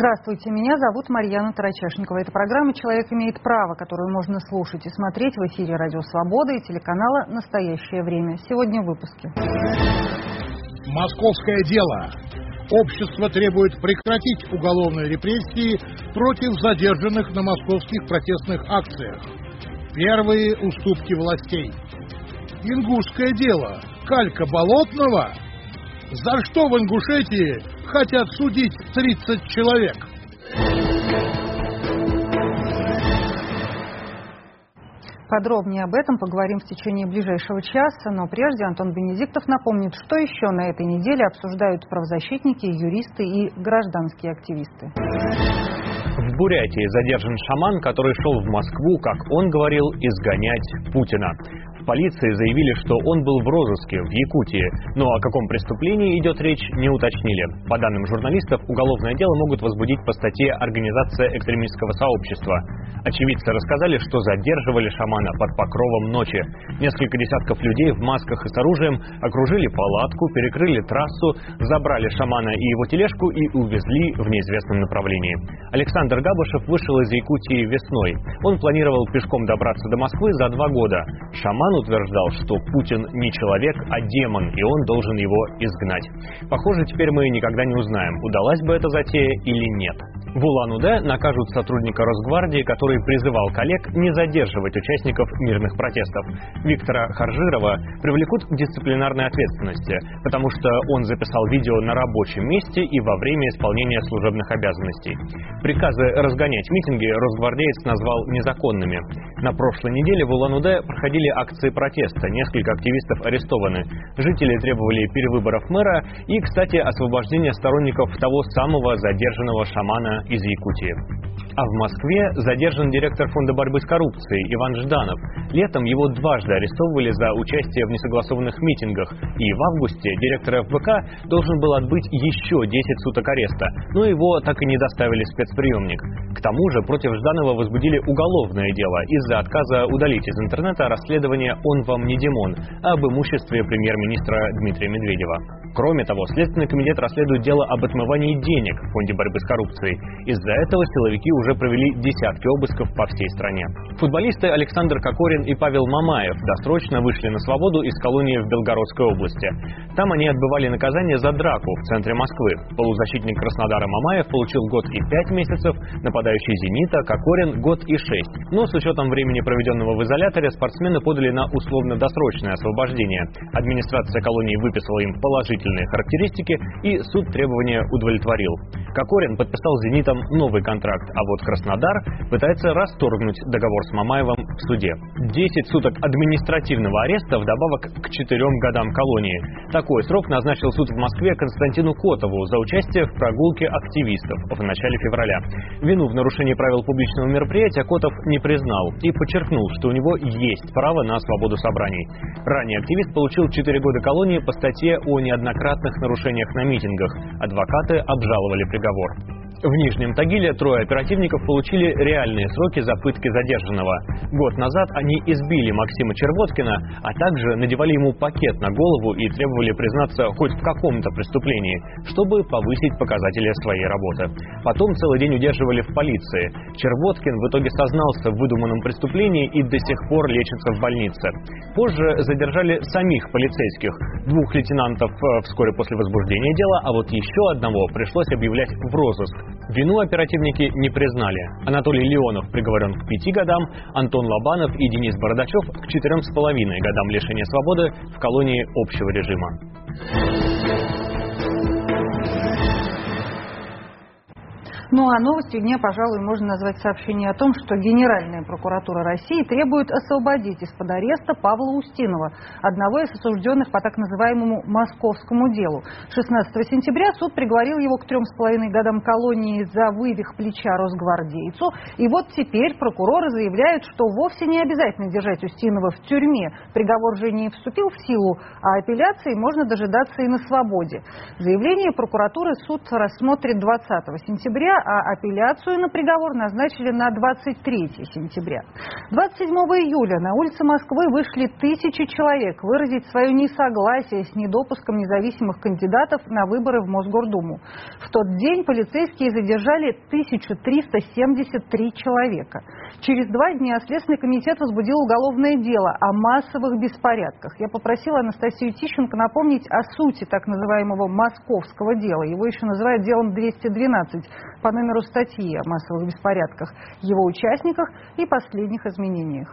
Здравствуйте, меня зовут Марьяна Тарачешникова. Это программа «Человек имеет право», которую можно слушать и смотреть в эфире «Радио Свобода» и телеканала «Настоящее время». Сегодня в выпуске. Московское дело. Общество требует прекратить уголовные репрессии против задержанных на московских протестных акциях. Первые уступки властей. Ингушское дело. Калька Болотного. За что в Ингушетии хотят судить 30 человек? Подробнее об этом поговорим в течение ближайшего часа, но прежде Антон Бенедиктов напомнит, что еще на этой неделе обсуждают правозащитники, юристы и гражданские активисты. В Бурятии задержан шаман, который шел в Москву, как он говорил, изгонять Путина. Полиции заявили, что он был в розыске в Якутии, но о каком преступлении идет речь, не уточнили. По данным журналистов, уголовное дело могут возбудить по статье «Организация экстремистского сообщества». Очевидцы рассказали, что задерживали шамана под покровом ночи. Несколько десятков людей в масках и с оружием окружили палатку, перекрыли трассу, забрали шамана и его тележку и увезли в неизвестном направлении. Александр Габышев вышел из Якутии весной. Он планировал пешком добраться до Москвы за два года. Шаман Иван утверждал, что Путин не человек, а демон, и он должен его изгнать. Похоже, теперь мы никогда не узнаем, удалась бы эта затея или нет. В Улан-Удэ накажут сотрудника Росгвардии, который призывал коллег не задерживать участников мирных протестов. Виктора Харжирова привлекут к дисциплинарной ответственности, потому что он записал видео на рабочем месте и во время исполнения служебных обязанностей. Приказы разгонять митинги росгвардеец назвал незаконными. На прошлой неделе в Улан-Удэ проходили акции протеста. Несколько активистов арестованы. Жители требовали перевыборов мэра и, кстати, освобождения сторонников того самого задержанного шамана из Якутии. А в Москве задержан директор Фонда борьбы с коррупцией Иван Жданов. Летом его дважды арестовывали за участие в несогласованных митингах. И в августе директор ФБК должен был отбыть еще 10 суток ареста, но его так и не доставили в спецприемник. К тому же против Жданова возбудили уголовное дело из-за отказа удалить из интернета расследование «Он вам не Димон» об имуществе премьер-министра Дмитрия Медведева. Кроме того, Следственный комитет расследует дело об отмывании денег в Фонде борьбы с коррупцией. Из-за этого силовики уже провели десятки обысков по всей стране. Футболисты Александр Кокорин и Павел Мамаев досрочно вышли на свободу из колонии в Белгородской области. Там они отбывали наказание за драку в центре Москвы. Полузащитник Краснодара Мамаев получил год и пять месяцев, нападающий «Зенита» Кокорин – год и шесть. Но с учетом времени, проведенного в изоляторе, спортсмены подали на условно-досрочное освобождение. Администрация колонии выписала им положительные характеристики, и суд требования удовлетворил. Кокорин подписал «Зенитом» новый контракт, а вот Краснодар пытается расторгнуть договор с Мамаевым в суде. 10 суток административного ареста вдобавок к 4 годам колонии. Такой срок назначил суд в Москве Константину Котову за участие в прогулке активистов в начале февраля. Вину в нарушении правил публичного мероприятия Котов не признал и подчеркнул, что у него есть право на свободу собраний. Ранее активист получил 4 года колонии по статье о неоднократных нарушениях на митингах. Адвокаты обжаловали приговор. В Нижнем Тагиле трое оперативников получили реальные сроки за пытки задержанного. Год назад они избили Максима Червоткина, а также надевали ему пакет на голову и требовали признаться хоть в каком-то преступлении, чтобы повысить показатели своей работы. Потом целый день удерживали в полиции. Червоткин в итоге сознался в выдуманном преступлении и до сих пор лечится в больнице. Позже задержали самих полицейских, двух лейтенантов э, вскоре после возбуждения дела, а вот еще одного пришлось объявлять в розыск. Вину оперативники не признали. Анатолий Леонов приговорен к пяти годам, Антон Лобанов и Денис Бородачев к четырем с половиной годам лишения свободы в колонии общего режима. Ну а новостью дня, пожалуй, можно назвать сообщение о том, что Генеральная прокуратура России требует освободить из-под ареста Павла Устинова, одного из осужденных по так называемому московскому делу. 16 сентября суд приговорил его к трем с половиной годам колонии за вывих плеча росгвардейцу. И вот теперь прокуроры заявляют, что вовсе не обязательно держать Устинова в тюрьме. Приговор же не вступил в силу, а апелляции можно дожидаться и на свободе. Заявление прокуратуры суд рассмотрит 20 сентября, а апелляцию на приговор назначили на 23 сентября. 27 июля на улице Москвы вышли тысячи человек выразить свое несогласие с недопуском независимых кандидатов на выборы в Мосгордуму. В тот день полицейские задержали 1373 человека. Через два дня Следственный комитет возбудил уголовное дело о массовых беспорядках. Я попросила Анастасию Тищенко напомнить о сути так называемого московского дела. Его еще называют делом 212 по номеру статьи о массовых беспорядках, его участниках и последних изменениях.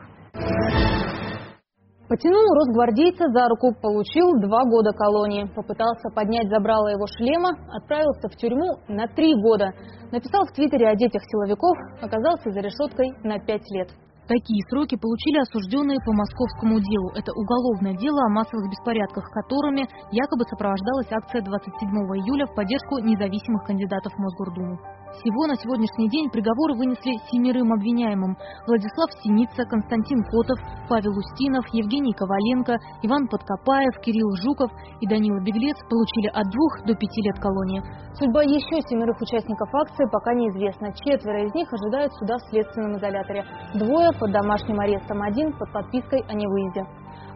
Потянул росгвардейца за руку, получил два года колонии. Попытался поднять забрало его шлема, отправился в тюрьму на три года. Написал в Твиттере о детях силовиков, оказался за решеткой на пять лет. Такие сроки получили осужденные по московскому делу. Это уголовное дело о массовых беспорядках, которыми якобы сопровождалась акция 27 июля в поддержку независимых кандидатов в Мосгордуму. Всего на сегодняшний день приговоры вынесли семерым обвиняемым. Владислав Синица, Константин Котов, Павел Устинов, Евгений Коваленко, Иван Подкопаев, Кирилл Жуков и Данила Беглец получили от двух до пяти лет колонии. Судьба еще семерых участников акции пока неизвестна. Четверо из них ожидают суда в следственном изоляторе. Двое под домашним арестом, один под подпиской о невыезде.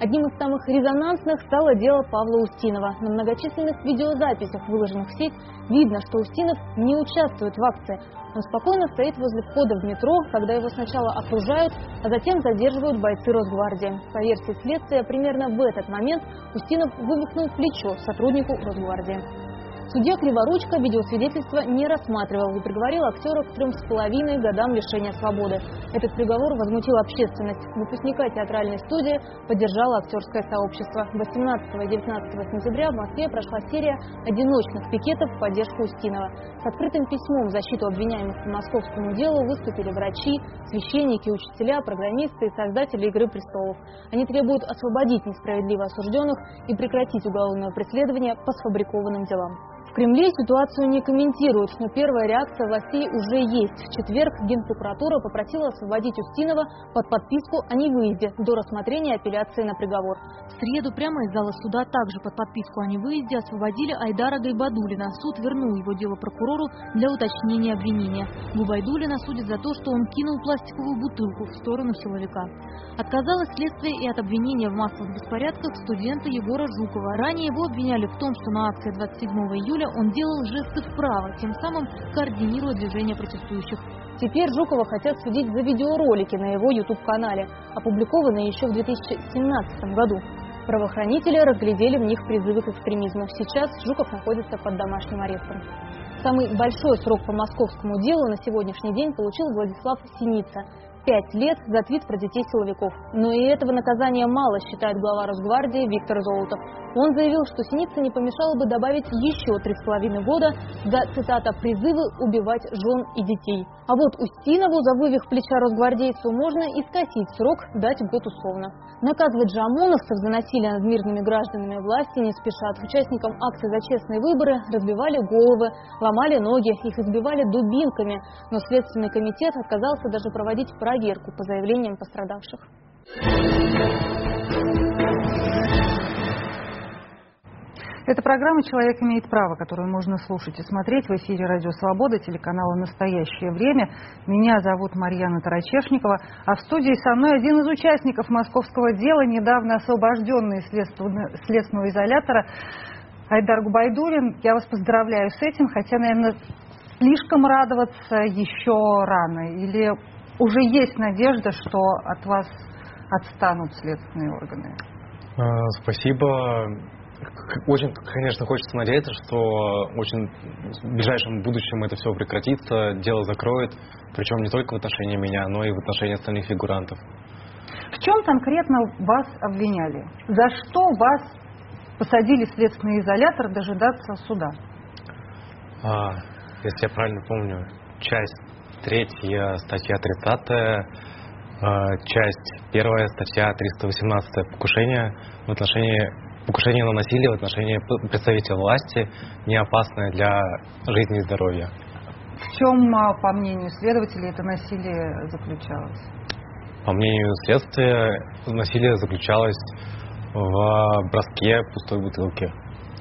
Одним из самых резонансных стало дело Павла Устинова. На многочисленных видеозаписях, выложенных в сеть, видно, что Устинов не участвует в акции. Он спокойно стоит возле входа в метро, когда его сначала окружают, а затем задерживают бойцы Росгвардии. По версии следствия, примерно в этот момент Устинов вывихнул плечо сотруднику Росгвардии. Судья Криворучка видеосвидетельство не рассматривал и приговорил актера к трем с половиной годам лишения свободы. Этот приговор возмутил общественность. Выпускника театральной студии поддержало актерское сообщество. 18 и 19 сентября в Москве прошла серия одиночных пикетов в поддержку Устинова. С открытым письмом в защиту обвиняемых по московскому делу выступили врачи, священники, учителя, программисты и создатели «Игры престолов». Они требуют освободить несправедливо осужденных и прекратить уголовное преследование по сфабрикованным делам. В Кремле ситуацию не комментируют, но первая реакция властей уже есть. В четверг Генпрокуратура попросила освободить Устинова под подписку о невыезде до рассмотрения апелляции на приговор. В среду прямо из зала суда также под подписку о невыезде освободили Айдара Гайбадулина. Суд вернул его дело прокурору для уточнения обвинения. Губайдулина судит за то, что он кинул пластиковую бутылку в сторону силовика. Отказалось следствие и от обвинения в массовых беспорядках студента Егора Жукова. Ранее его обвиняли в том, что на акции 27 июля он делал жесты вправо, тем самым координируя движение протестующих. Теперь Жукова хотят судить за видеоролики на его YouTube-канале, опубликованные еще в 2017 году. Правоохранители разглядели в них призывы к экстремизму. Сейчас Жуков находится под домашним арестом. Самый большой срок по московскому делу на сегодняшний день получил Владислав Синица – Пять лет за твит про детей силовиков. Но и этого наказания мало, считает глава Росгвардии Виктор Золотов. Он заявил, что Синица не помешало бы добавить еще три с половиной года за, цитата, «призывы убивать жен и детей». А вот Устинову за вывих плеча росгвардейцу можно и скосить срок, дать год условно. Наказывать же ОМОНовцев за насилие над мирными гражданами власти не спешат. Участникам акции за честные выборы разбивали головы, ломали ноги, их избивали дубинками. Но Следственный комитет отказался даже проводить проверку по заявлениям пострадавших. Это программа «Человек имеет право», которую можно слушать и смотреть в эфире «Радио Свобода», телеканала «Настоящее время». Меня зовут Марьяна Тарачешникова, а в студии со мной один из участников московского дела, недавно освобожденный из следственного изолятора Айдар Губайдулин. Я вас поздравляю с этим, хотя, наверное, слишком радоваться еще рано. Или уже есть надежда, что от вас отстанут следственные органы? А, спасибо. Очень, конечно, хочется надеяться, что очень в ближайшем будущем это все прекратится, дело закроет, причем не только в отношении меня, но и в отношении остальных фигурантов. В чем конкретно вас обвиняли? За что вас посадили в следственный изолятор дожидаться суда? А, если я правильно помню, часть третья, статья 30, а, часть первая, статья 318 покушение в отношении покушение на насилие в отношении представителя власти не опасное для жизни и здоровья. В чем, а, по мнению следователей, это насилие заключалось? По мнению следствия, насилие заключалось в броске пустой бутылки.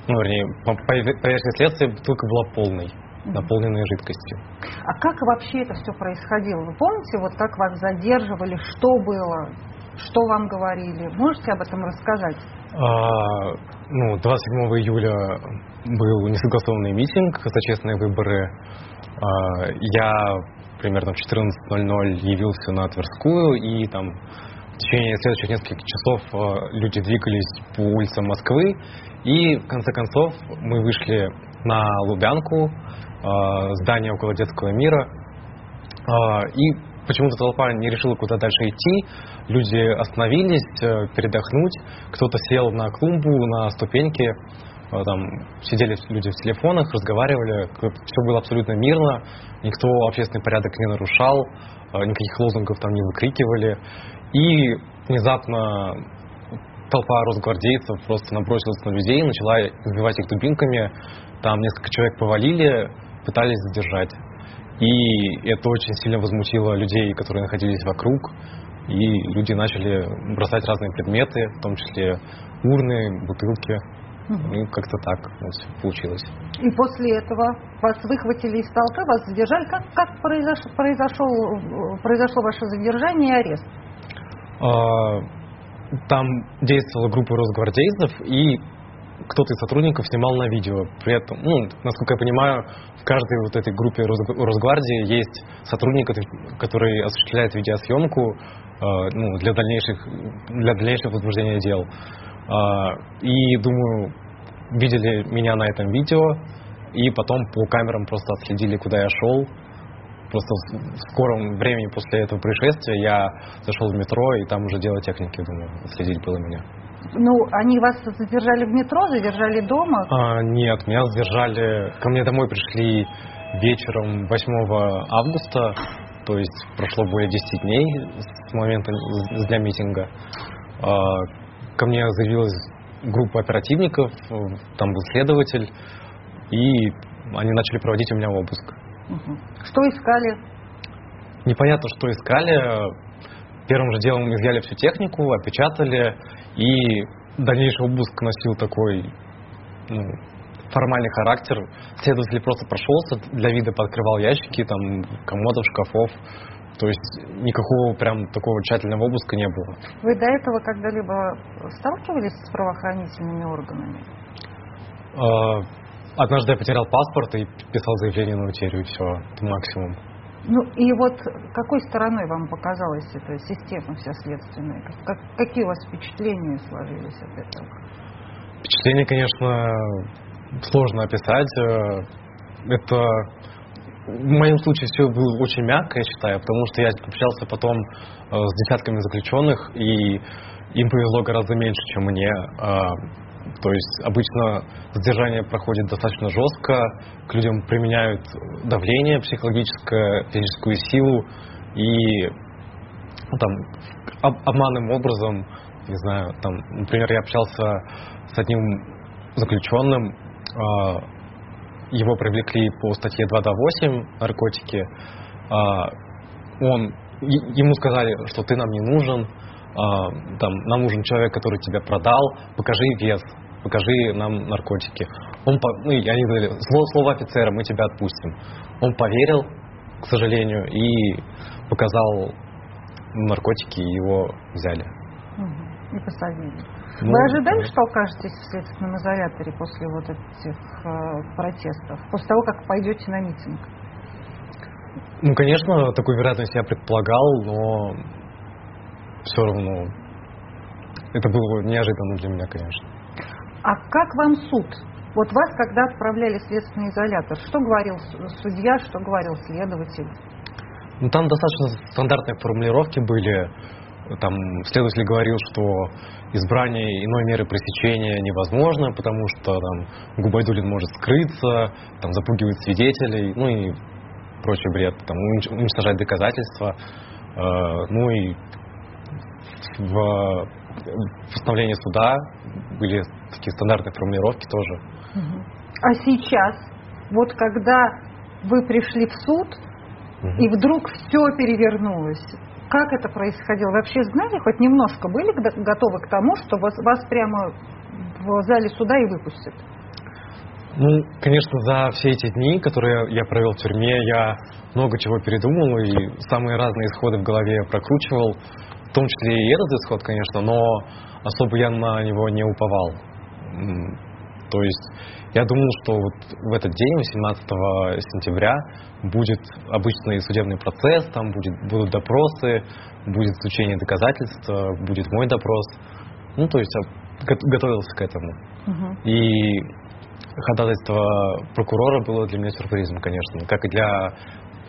Ну, вернее, по, по версии следствия, бутылка была полной. Наполненные жидкостью. А как вообще это все происходило? Вы помните, вот как вас задерживали, что было, что вам говорили? Можете об этом рассказать? А, ну, 27 июля был несогласованный митинг за честные выборы. А, я примерно в 14.00 явился на Тверскую, и там в течение следующих нескольких часов а, люди двигались по улицам Москвы, и в конце концов мы вышли на Лубянку, здание около детского мира, и почему-то толпа не решила куда дальше идти, люди остановились э, передохнуть, кто-то сел на клумбу, на ступеньки, э, там сидели люди в телефонах, разговаривали, все было абсолютно мирно, никто общественный порядок не нарушал, никаких лозунгов там не выкрикивали. И внезапно толпа росгвардейцев просто набросилась на людей, начала избивать их дубинками. Там несколько человек повалили, пытались задержать. И это очень сильно возмутило людей, которые находились вокруг. И люди начали бросать разные предметы, в том числе урны, бутылки. Ну, как-то так вот получилось. И после этого вас выхватили из толпы, вас задержали. Как, как произошло, произошел, произошло ваше задержание и арест? А, там действовала группа росгвардейцев, и кто-то из сотрудников снимал на видео. При этом, ну, насколько я понимаю, в каждой вот этой группе Росгвардии есть сотрудник, который осуществляет видеосъемку э, ну, для, дальнейших, для дальнейшего возбуждения дел. Э, и, думаю, видели меня на этом видео, и потом по камерам просто отследили, куда я шел. Просто в скором времени после этого происшествия я зашел в метро, и там уже дело техники, думаю, отследили было меня. Ну, они вас задержали в метро, задержали дома? А, нет, меня задержали... Ко мне домой пришли вечером 8 августа, то есть прошло более 10 дней с момента с дня митинга. А, ко мне заявилась группа оперативников, там был следователь, и они начали проводить у меня обыск. Что искали? Непонятно, что искали. Первым же делом изъяли всю технику, опечатали, и дальнейший обыск носил такой ну, формальный характер. Следователь просто прошелся, для вида подкрывал ящики, там, комодов, шкафов. То есть никакого прям такого тщательного обыска не было. Вы до этого когда-либо сталкивались с правоохранительными органами? А, однажды я потерял паспорт и писал заявление на утерю, и все, это максимум. Ну и вот какой стороной вам показалась эта система вся следственная? Как, какие у вас впечатления сложились от этого? Впечатление, конечно, сложно описать. Э, это в моем случае все было очень мягко, я считаю, потому что я общался потом э, с десятками заключенных, и им повезло гораздо меньше, чем мне. То есть обычно задержание проходит достаточно жестко, к людям применяют давление психологическое, физическую силу и ну, там, об, обманным образом, не знаю, там, например, я общался с одним заключенным, э, его привлекли по статье 228 наркотики, э, он, ему сказали, что ты нам не нужен, а, там, нам нужен человек, который тебя продал, покажи вес, покажи нам наркотики. Он, ну, они говорили, слово, слово офицера, мы тебя отпустим. Он поверил, к сожалению, и показал наркотики, и его взяли. И посадили. Ну, Вы ожидали, что окажетесь в следственном изоляторе после вот этих э, протестов, после того, как пойдете на митинг? Ну, конечно, такую вероятность я предполагал, но все равно это было неожиданно для меня, конечно. А как вам суд? Вот вас, когда отправляли в следственный изолятор, что говорил судья, что говорил следователь? Ну, там достаточно стандартные формулировки были. Там следователь говорил, что избрание иной меры пресечения невозможно, потому что там Губайдулин может скрыться, там запугивает свидетелей, ну и прочий бред, там уничтожать доказательства. Э, ну и в постановлении суда были такие стандартные формулировки тоже. А сейчас, вот когда вы пришли в суд, угу. и вдруг все перевернулось, как это происходило? Вообще знали, хоть немножко были готовы к тому, что вас, вас прямо в зале суда и выпустят? Ну, конечно, за все эти дни, которые я провел в тюрьме, я много чего передумал и самые разные исходы в голове прокручивал, в том числе и этот исход, конечно, но особо я на него не уповал. То есть я думал, что вот в этот день, 18 сентября, будет обычный судебный процесс, там будет, будут допросы, будет изучение доказательств, будет мой допрос. Ну, то есть готовился к этому. Угу. И ходатайство прокурора было для меня сюрпризом, конечно, как и для,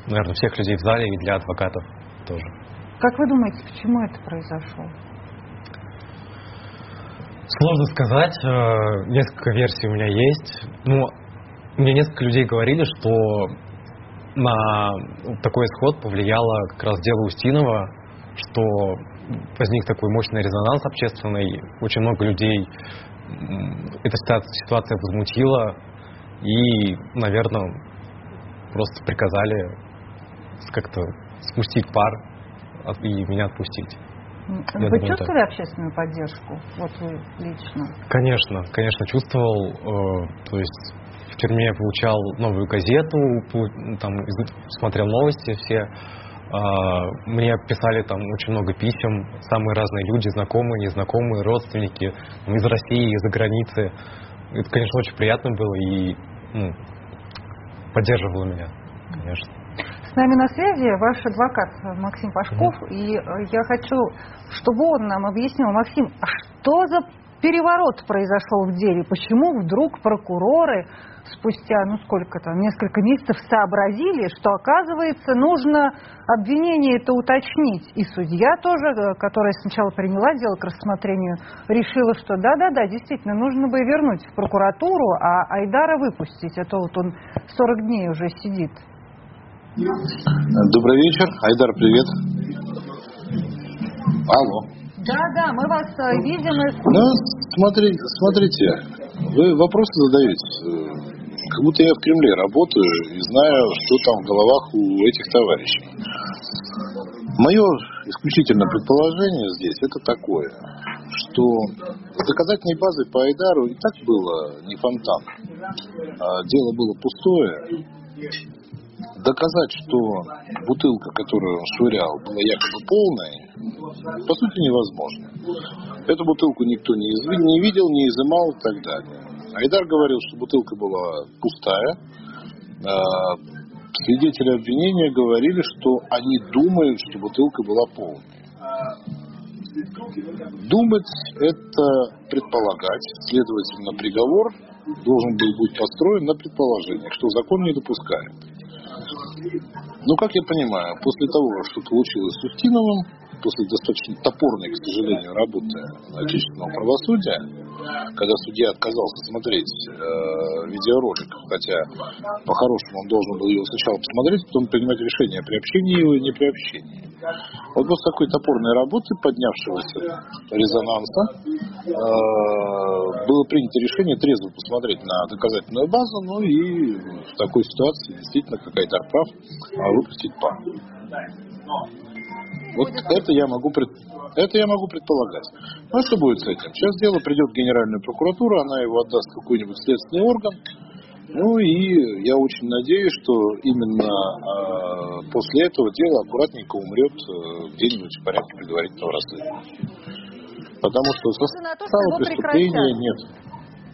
наверное, всех людей в зале и для адвокатов тоже. Как вы думаете, почему это произошло? Сложно сказать. Э, несколько версий у меня есть. Ну, мне несколько людей говорили, что на такой исход повлияло как раз дело Устинова, что возник такой мощный резонанс общественный, очень много людей эта ситуация возмутила, и, наверное, просто приказали как-то спустить пар и меня отпустить. Вы думаю, чувствовали так. общественную поддержку? Вот вы лично? Конечно, конечно, чувствовал. Э, то есть в тюрьме я получал новую газету, там смотрел новости все. А, мне писали там очень много писем, самые разные люди, знакомые, незнакомые, родственники из России, из-за границы. Это, конечно, очень приятно было и ну, поддерживало меня, конечно. С нами на связи ваш адвокат Максим Пашков, mm-hmm. и э, я хочу, чтобы он нам объяснил, Максим, а что за переворот произошел в деле? Почему вдруг прокуроры спустя, ну сколько там, несколько месяцев сообразили, что, оказывается, нужно обвинение это уточнить. И судья тоже, э, которая сначала приняла дело к рассмотрению, решила, что да-да-да, действительно, нужно бы вернуть в прокуратуру, а Айдара выпустить, а то вот он 40 дней уже сидит. Добрый вечер. Айдар, привет. Алло. Да, да, мы вас э, видим. И... Ну, смотри, смотрите, вы вопросы задаете как будто я в Кремле работаю и знаю, что там в головах у этих товарищей. Мое исключительное предположение здесь это такое, что с доказательной базой по Айдару и так было не фонтан. А дело было пустое. Доказать, что бутылка, которую он швырял, была якобы полной, по сути невозможно. Эту бутылку никто не видел, не изымал и так далее. Айдар говорил, что бутылка была пустая. А, свидетели обвинения говорили, что они думают, что бутылка была полной. Думать – это предполагать. Следовательно, приговор должен был быть построен на предположениях, что закон не допускает. Ну, как я понимаю, после того, что получилось с Устиновым, после достаточно топорной, к сожалению, работы отечественного правосудия, когда судья отказался смотреть э, видеоролик, хотя по-хорошему он должен был его сначала посмотреть, потом принимать решение при общении его и не при общении. Вот после такой топорной работы, поднявшегося резонанса, э, было принято решение трезво посмотреть на доказательную базу, ну и в такой ситуации действительно какая-то прав выпустить пар. Вот это я могу пред... это я могу предполагать. Ну а что будет с этим? Сейчас дело придет в Генеральную прокуратуру, она его отдаст в какой-нибудь следственный орган. Ну и я очень надеюсь, что именно э, после этого дело аккуратненько умрет э, где-нибудь в порядке предварительного расследования. Потому что состава преступления нет.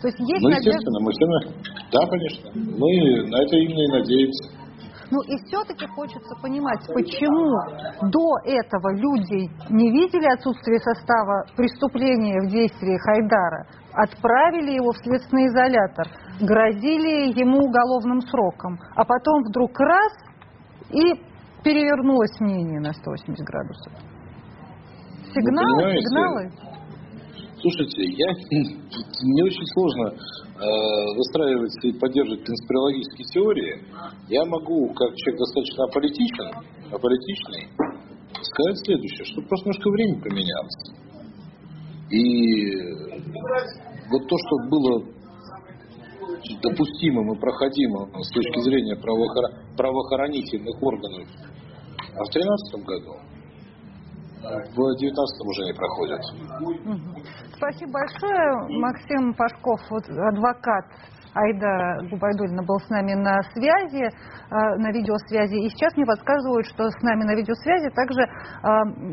То есть есть ну, естественно, мы все на... Да, конечно. Мы на это именно и надеемся. Ну и все-таки хочется понимать, почему до этого люди не видели отсутствие состава преступления в действии Хайдара, отправили его в следственный изолятор, грозили ему уголовным сроком, а потом вдруг раз и перевернулось мнение на 180 градусов. Сигналы, сигналы. Слушайте, я, мне очень сложно э, выстраивать и поддерживать конспирологические теории. Я могу, как человек достаточно аполитичен, аполитичный, сказать следующее, что просто немножко время поменялось. И вот то, что было допустимым и проходимым с точки зрения правоохранительных органов а в 2013 году, в 19 уже не проходят. Спасибо большое. Максим Пашков, адвокат Айда Губайдулина был с нами на связи, на видеосвязи. И сейчас мне подсказывают, что с нами на видеосвязи также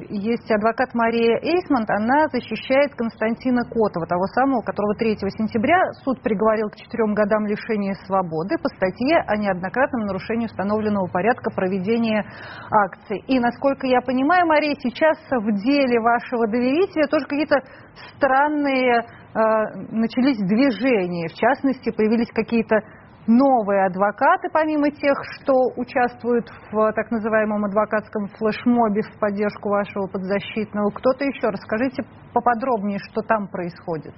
есть адвокат Мария Эйсмонт. Она защищает Константина Котова, того самого, которого 3 сентября суд приговорил к четырем годам лишения свободы по статье о неоднократном нарушении установленного порядка проведения акций. И, насколько я понимаю, Мария, сейчас в деле вашего доверителя тоже какие-то странные э, начались движения. В частности, появились какие-то новые адвокаты, помимо тех, что участвуют в так называемом адвокатском флешмобе в поддержку вашего подзащитного. Кто-то еще? Расскажите поподробнее, что там происходит.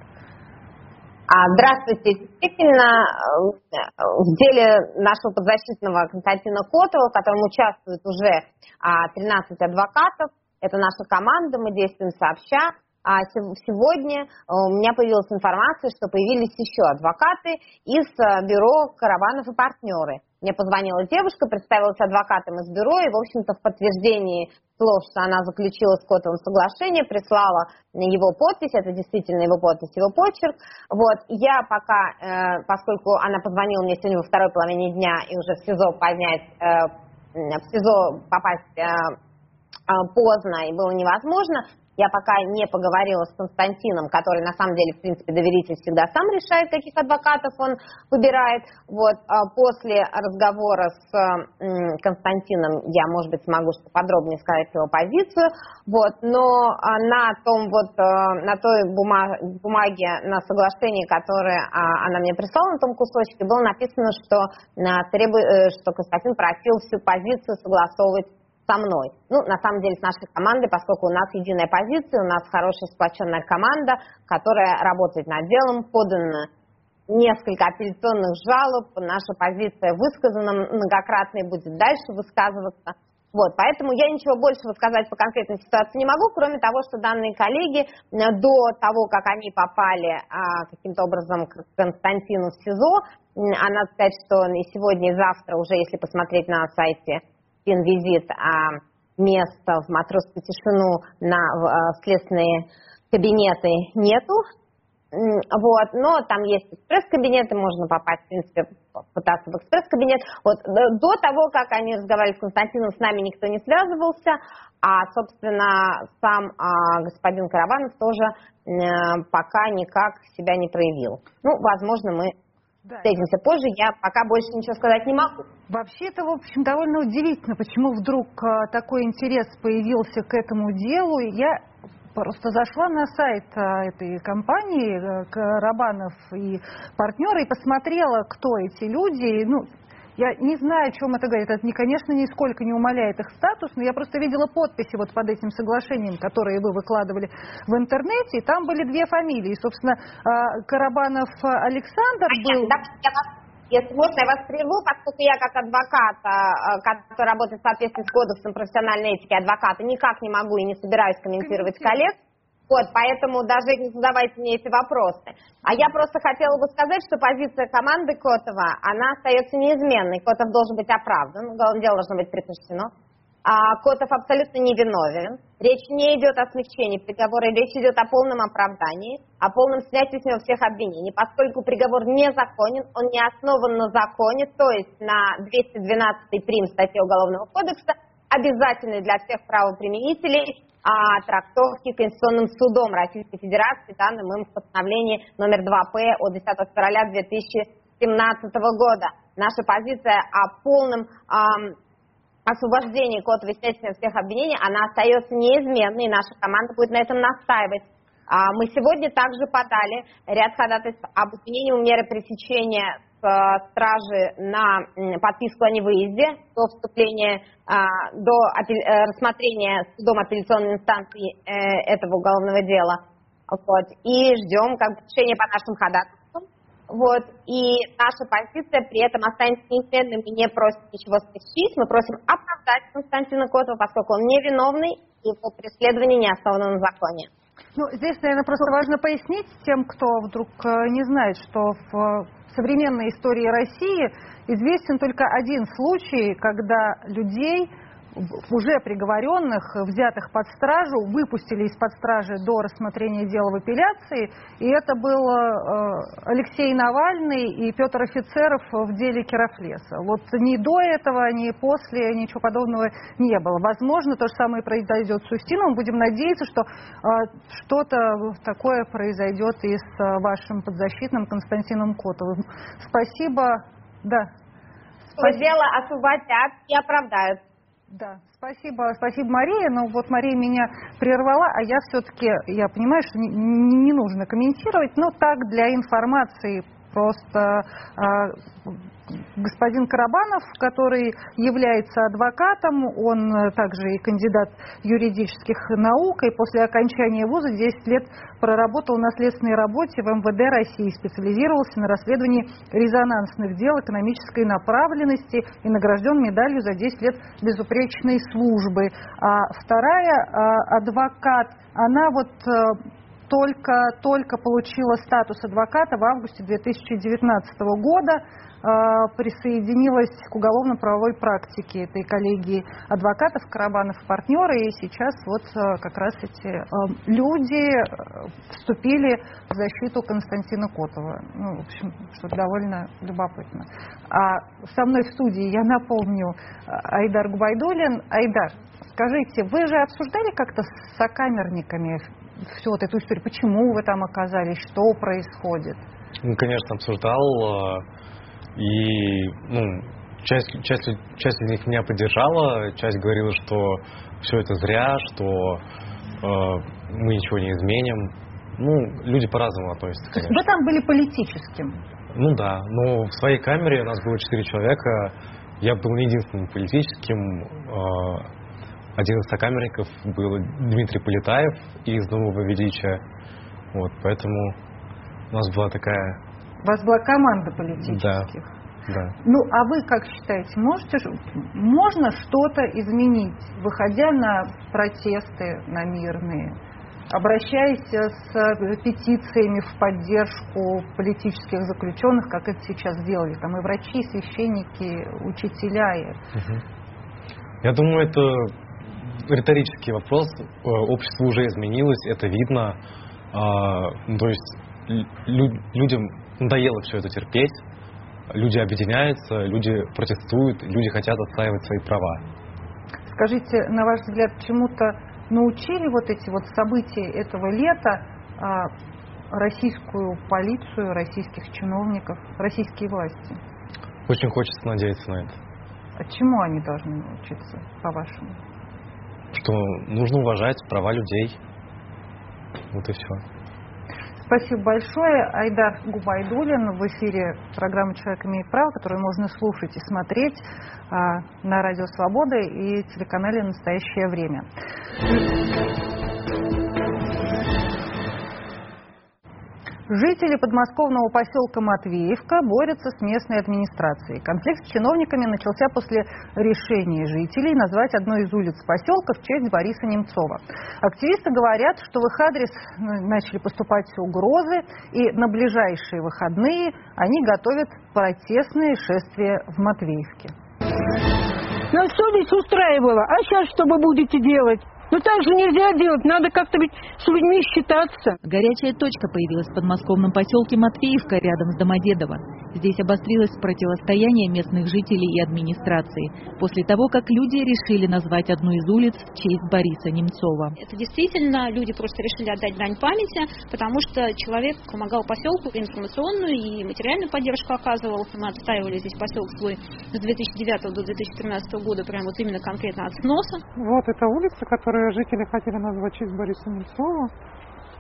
А, здравствуйте. Действительно, э, в деле нашего подзащитного Константина Котова, в котором участвует уже 13 а, адвокатов, это наша команда, мы действуем сообща. А сегодня э, у меня появилась информация, что появились еще адвокаты из э, бюро «Караванов и партнеры». Мне позвонила девушка, представилась адвокатом из бюро, и, в общем-то, в подтверждении слов, что она заключила с Котовым соглашение, прислала его подпись, это действительно его подпись, его почерк. Вот, я пока, э, поскольку она позвонила мне сегодня во второй половине дня, и уже в СИЗО поднять, э, в СИЗО попасть э, э поздно и было невозможно, я пока не поговорила с Константином, который на самом деле, в принципе, доверитель всегда сам решает, каких адвокатов он выбирает. Вот а после разговора с Константином я, может быть, смогу что подробнее сказать его позицию. Вот, но а, на том вот, а, на той бумаге, на соглашении, которое она мне прислала, на том кусочке, было написано, что, э, что Константин просил всю позицию согласовывать со мной. Ну, на самом деле, с нашей командой, поскольку у нас единая позиция, у нас хорошая сплоченная команда, которая работает над делом, подано несколько апелляционных жалоб, наша позиция высказана многократно и будет дальше высказываться. Вот, поэтому я ничего большего сказать по конкретной ситуации не могу, кроме того, что данные коллеги э, до того, как они попали а, каким-то образом к Константину в СИЗО, а надо сказать, что и сегодня, и завтра уже, если посмотреть на сайте визит, а места в матросскую тишину на в, а, следственные кабинеты нету. Вот, но там есть экспресс-кабинеты, можно попасть, в принципе, пытаться в экспресс-кабинет. Вот до того, как они разговаривали с Константином, с нами никто не связывался, а, собственно, сам а, господин Караванов тоже а, пока никак себя не проявил. Ну, возможно, мы да, встретимся позже, я пока больше ничего сказать не могу. Вообще это, в общем, довольно удивительно, почему вдруг а, такой интерес появился к этому делу. Я просто зашла на сайт а, этой компании э, Карабанов и партнеры и посмотрела, кто эти люди. Ну, я не знаю, о чем это говорит. Это, конечно, нисколько не умаляет их статус, но я просто видела подписи вот под этим соглашением, которые вы выкладывали в интернете, и там были две фамилии. Собственно, а, Карабанов Александр был... Если можно, я вас прерву, поскольку я как адвокат, а, который работает в соответствии с кодексом профессиональной этики адвоката, никак не могу и не собираюсь комментировать коллег. Вот, поэтому даже не задавайте мне эти вопросы. А я просто хотела бы сказать, что позиция команды Котова, она остается неизменной. Котов должен быть оправдан, дело должно быть прекращено. А Котов абсолютно невиновен. Речь не идет о смягчении приговора, речь идет о полном оправдании, о полном снятии с него всех обвинений. Поскольку приговор незаконен, он не основан на законе, то есть на 212 прим статье Уголовного кодекса, обязательный для всех правоприменителей о трактовке Конституционным судом Российской Федерации, данным им в постановлении номер 2П от 10 февраля 2017 года. Наша позиция о полном эм, освобождении Котова естественно всех обвинений, она остается неизменной, и наша команда будет на этом настаивать. А, мы сегодня также подали ряд ходатайств об изменении меры пресечения стражи на подписку о невыезде до вступления, а, до э, рассмотрения судом апелляционной инстанции э, этого уголовного дела. Вот. И ждем как бы, решения по нашим ходатайствам. Вот. И наша позиция при этом останется неизменной. Мы не просим ничего смягчить, мы просим оправдать Константина Котова, поскольку он невиновный, и его преследование не основано на законе. Ну, здесь, наверное, просто важно пояснить тем, кто вдруг не знает, что в современной истории России известен только один случай, когда людей уже приговоренных, взятых под стражу, выпустили из-под стражи до рассмотрения дела в апелляции. И это был э, Алексей Навальный и Петр Офицеров в деле Керафлеса. Вот ни до этого, ни после ничего подобного не было. Возможно, то же самое произойдет с Устиновым. Будем надеяться, что э, что-то такое произойдет и с вашим подзащитным Константином Котовым. Спасибо. Да. Спасибо. Дело освободят и оправдают. Да, спасибо, спасибо, Мария. Но вот Мария меня прервала, а я все-таки, я понимаю, что не, не нужно комментировать, но так для информации просто а, господин Карабанов, который является адвокатом, он э, также и кандидат юридических наук, и после окончания вуза 10 лет проработал на следственной работе в МВД России, специализировался на расследовании резонансных дел экономической направленности и награжден медалью за 10 лет безупречной службы. А вторая, а, адвокат, она вот э, только, только получила статус адвоката в августе 2019 года. А, присоединилась к уголовно-правовой практике этой коллегии адвокатов, Карабанов партнеры, и сейчас вот а, как раз эти а, люди вступили в защиту Константина Котова. Ну, в общем, что довольно любопытно. А со мной в студии, я напомню, Айдар Губайдулин. Айдар, скажите, вы же обсуждали как-то с сокамерниками всю вот эту историю? Почему вы там оказались? Что происходит? Ну, конечно, обсуждал и ну, часть, часть, часть из них меня поддержала, часть говорила, что все это зря, что э, мы ничего не изменим. Ну, люди по-разному относятся, конечно. Вы там были политическим? Ну да, но в своей камере у нас было четыре человека. Я был не единственным политическим. Э, один из сокамерников был Дмитрий Полетаев из Нового Величия. Вот, поэтому у нас была такая у вас была команда политических. Да. Да. Ну, а вы как считаете, можете, можно что-то изменить, выходя на протесты, на мирные, обращаясь с петициями в поддержку политических заключенных, как это сейчас сделали, там и врачи, и священники, учителя. Угу. Я думаю, это риторический вопрос. Э, общество уже изменилось, это видно. А, то есть людям надоело все это терпеть. Люди объединяются, люди протестуют, люди хотят отстаивать свои права. Скажите, на ваш взгляд, чему-то научили вот эти вот события этого лета а, российскую полицию, российских чиновников, российские власти? Очень хочется надеяться на это. А чему они должны научиться, по-вашему? Что нужно уважать права людей. Вот и все. Спасибо большое. Айдар Губайдулин в эфире программы «Человек имеет право», которую можно слушать и смотреть а, на Радио Свобода и телеканале «Настоящее время». Жители подмосковного поселка Матвеевка борются с местной администрацией. Конфликт с чиновниками начался после решения жителей назвать одну из улиц поселка в честь Бориса Немцова. Активисты говорят, что в их адрес ну, начали поступать угрозы, и на ближайшие выходные они готовят протестные шествия в Матвеевке. Нас совесть устраивала, а сейчас что вы будете делать? Ну так же нельзя делать, надо как-то ведь с людьми считаться. Горячая точка появилась в подмосковном поселке Матвеевка рядом с Домодедово. Здесь обострилось противостояние местных жителей и администрации после того, как люди решили назвать одну из улиц в честь Бориса Немцова. Это действительно люди просто решили отдать дань памяти, потому что человек помогал поселку информационную и материальную поддержку оказывал. Мы отстаивали здесь поселок свой с 2009 до 2013 года, прям вот именно конкретно от сноса. Вот эта улица, которую жители хотели назвать в честь Бориса Немцова.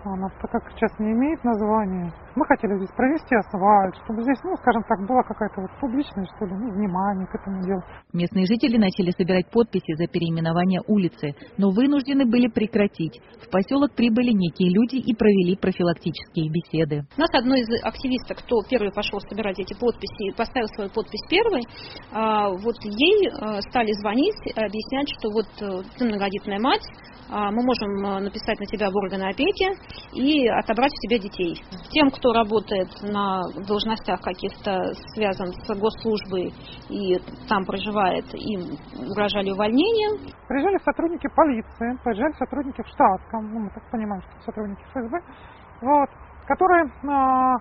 Она так как сейчас не имеет названия. Мы хотели здесь провести асфальт, чтобы здесь, ну, скажем так, была какая-то вот публичная, что ли, ну, внимание к этому делу. Местные жители начали собирать подписи за переименование улицы, но вынуждены были прекратить. В поселок прибыли некие люди и провели профилактические беседы. У нас одной из активисток, кто первый пошел собирать эти подписи и поставил свою подпись первой, а, вот ей а, стали звонить, объяснять, что вот э, ты многодетная мать, а, мы можем написать на тебя в органы опеки и отобрать у тебя детей. Тем, кто работает на должностях каких-то связан с госслужбой и там проживает, им угрожали увольнением. Приезжали сотрудники полиции, приезжали сотрудники в штатском, ну, мы так понимаем, что сотрудники ФСБ, вот, которые а,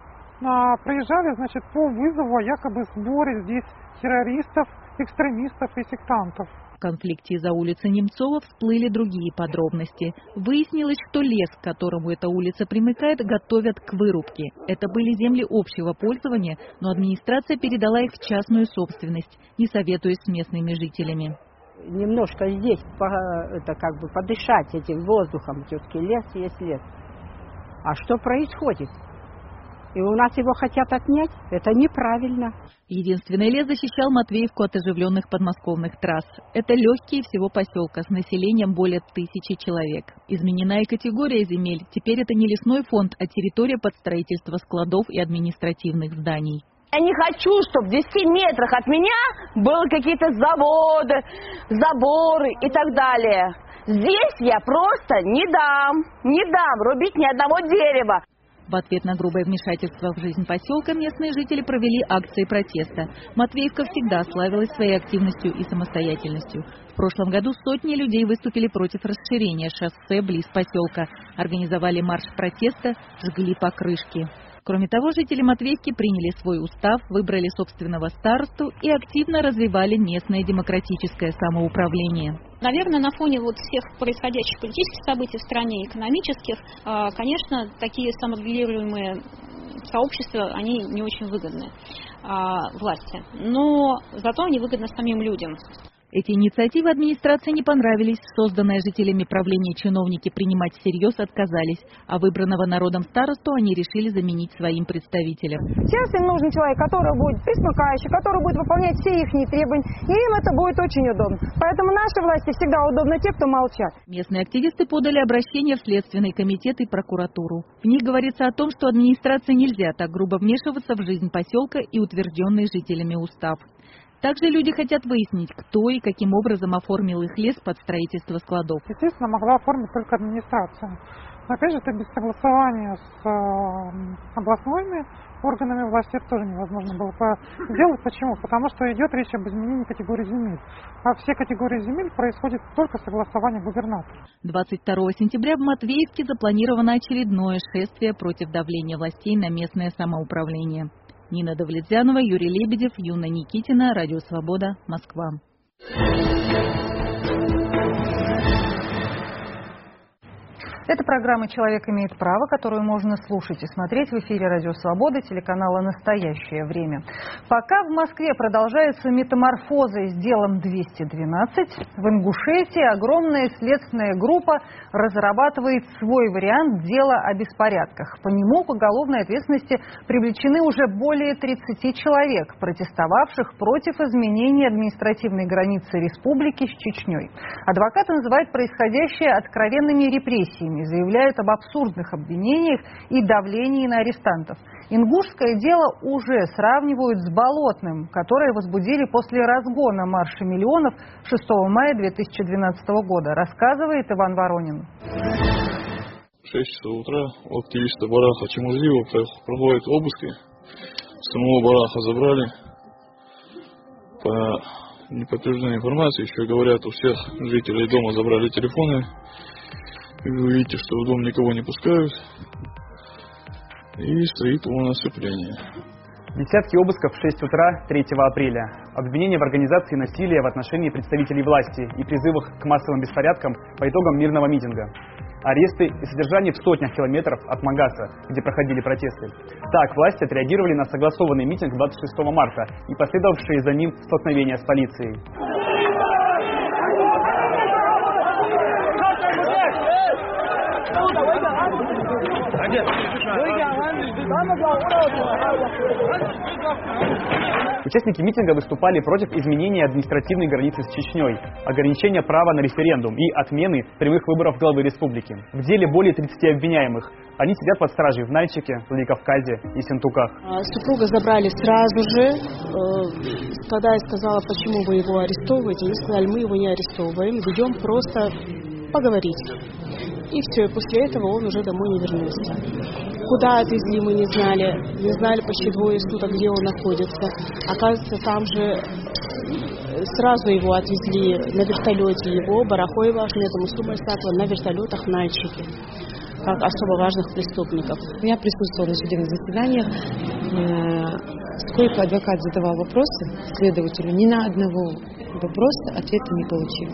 а, приезжали, значит, по вызову якобы сборе здесь террористов, экстремистов и сектантов. В конфликте за улицы Немцова всплыли другие подробности. Выяснилось, что лес, к которому эта улица примыкает, готовят к вырубке. Это были земли общего пользования, но администрация передала их в частную собственность, не советуясь с местными жителями. Немножко здесь это как бы подышать этим воздухом, все-таки лес есть лес. А что происходит? И у нас его хотят отнять. Это неправильно. Единственный лес защищал Матвеевку от оживленных подмосковных трасс. Это легкие всего поселка с населением более тысячи человек. Изменена и категория земель. Теперь это не лесной фонд, а территория под строительство складов и административных зданий. Я не хочу, чтобы в 10 метрах от меня были какие-то заводы, заборы и так далее. Здесь я просто не дам, не дам рубить ни одного дерева. В ответ на грубое вмешательство в жизнь поселка местные жители провели акции протеста. Матвеевка всегда славилась своей активностью и самостоятельностью. В прошлом году сотни людей выступили против расширения шоссе близ поселка, организовали марш протеста, жгли покрышки. Кроме того, жители Матвеевки приняли свой устав, выбрали собственного старосту и активно развивали местное демократическое самоуправление. Наверное, на фоне вот всех происходящих политических событий в стране, экономических, а, конечно, такие саморегулируемые сообщества, они не очень выгодны а, власти. Но зато они выгодны самим людям. Эти инициативы администрации не понравились. Созданное жителями правление чиновники принимать всерьез отказались, а выбранного народом старосту они решили заменить своим представителем. Сейчас им нужен человек, который будет присмыкающий, который будет выполнять все их требования, и им это будет очень удобно. Поэтому нашей власти всегда удобно те, кто молчат. Местные активисты подали обращение в Следственный комитет и прокуратуру. В них говорится о том, что администрации нельзя так грубо вмешиваться в жизнь поселка и утвержденный жителями устав. Также люди хотят выяснить, кто и каким образом оформил их лес под строительство складов. Естественно, могла оформить только администрация. Но опять же, это без согласования с э, областными органами власти это тоже невозможно было сделать. Почему? Потому что идет речь об изменении категории земель. А все категории земель происходит только согласование губернатора. 22 сентября в Матвеевке запланировано очередное шествие против давления властей на местное самоуправление. Нина Давлетзянова, Юрий Лебедев, Юна Никитина, Радио Свобода, Москва. Это программа «Человек имеет право», которую можно слушать и смотреть в эфире «Радио Свобода» телеканала «Настоящее время». Пока в Москве продолжаются метаморфозы с делом 212, в Ингушетии огромная следственная группа разрабатывает свой вариант дела о беспорядках. По нему к уголовной ответственности привлечены уже более 30 человек, протестовавших против изменения административной границы республики с Чечней. Адвокаты называют происходящее откровенными репрессиями и заявляют об абсурдных обвинениях и давлении на арестантов. Ингушское дело уже сравнивают с болотным, которое возбудили после разгона марша миллионов 6 мая 2012 года, рассказывает Иван Воронин. В 6 часов утра у активиста Бараха Чемузлива проходят обыски. Самого Бараха забрали. По неподтвержденной информации еще говорят, у всех жителей дома забрали телефоны вы видите, что в дом никого не пускают. И стоит у нас сцепление. Десятки обысков в 6 утра 3 апреля. Обвинения в организации насилия в отношении представителей власти и призывах к массовым беспорядкам по итогам мирного митинга. Аресты и содержание в сотнях километров от Магаса, где проходили протесты. Так, власти отреагировали на согласованный митинг 26 марта и последовавшие за ним столкновения с полицией. Участники митинга выступали против изменения административной границы с Чечней, ограничения права на референдум и отмены прямых выборов главы республики. В деле более 30 обвиняемых. Они сидят под стражей в Нальчике, Владикавказе и Сентуках. А, супруга забрали сразу же. Э, когда я сказала, почему вы его арестовываете, они сказали, мы его не арестовываем, ведем просто поговорить. И все, и после этого он уже домой не вернулся. Куда отвезли, мы не знали. Не знали почти двое суток, где он находится. Оказывается, там же э, сразу его отвезли на вертолете. Его, Барахоева, Ахмеда Муслума Исатова, на вертолетах в Нальчике как особо важных преступников. Я присутствовала на судебных заседаниях. Э, сколько адвокат задавал вопросы следователю, ни на одного вопроса ответа не получил.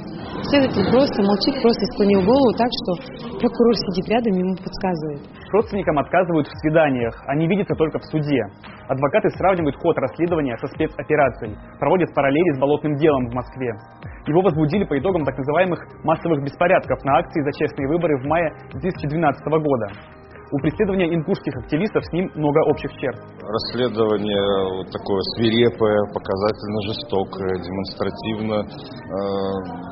Следователь просто молчит, просто склонил голову так, что прокурор сидит рядом, ему подсказывает. Родственникам отказывают в свиданиях, они видятся только в суде. Адвокаты сравнивают ход расследования со спецоперацией, проводят параллели с болотным делом в Москве. Его возбудили по итогам так называемых массовых беспорядков на акции за честные выборы в мае 2012 года. У преследования ингушских активистов с ним много общих черт. Расследование вот такое свирепое, показательно жестокое, демонстративно э,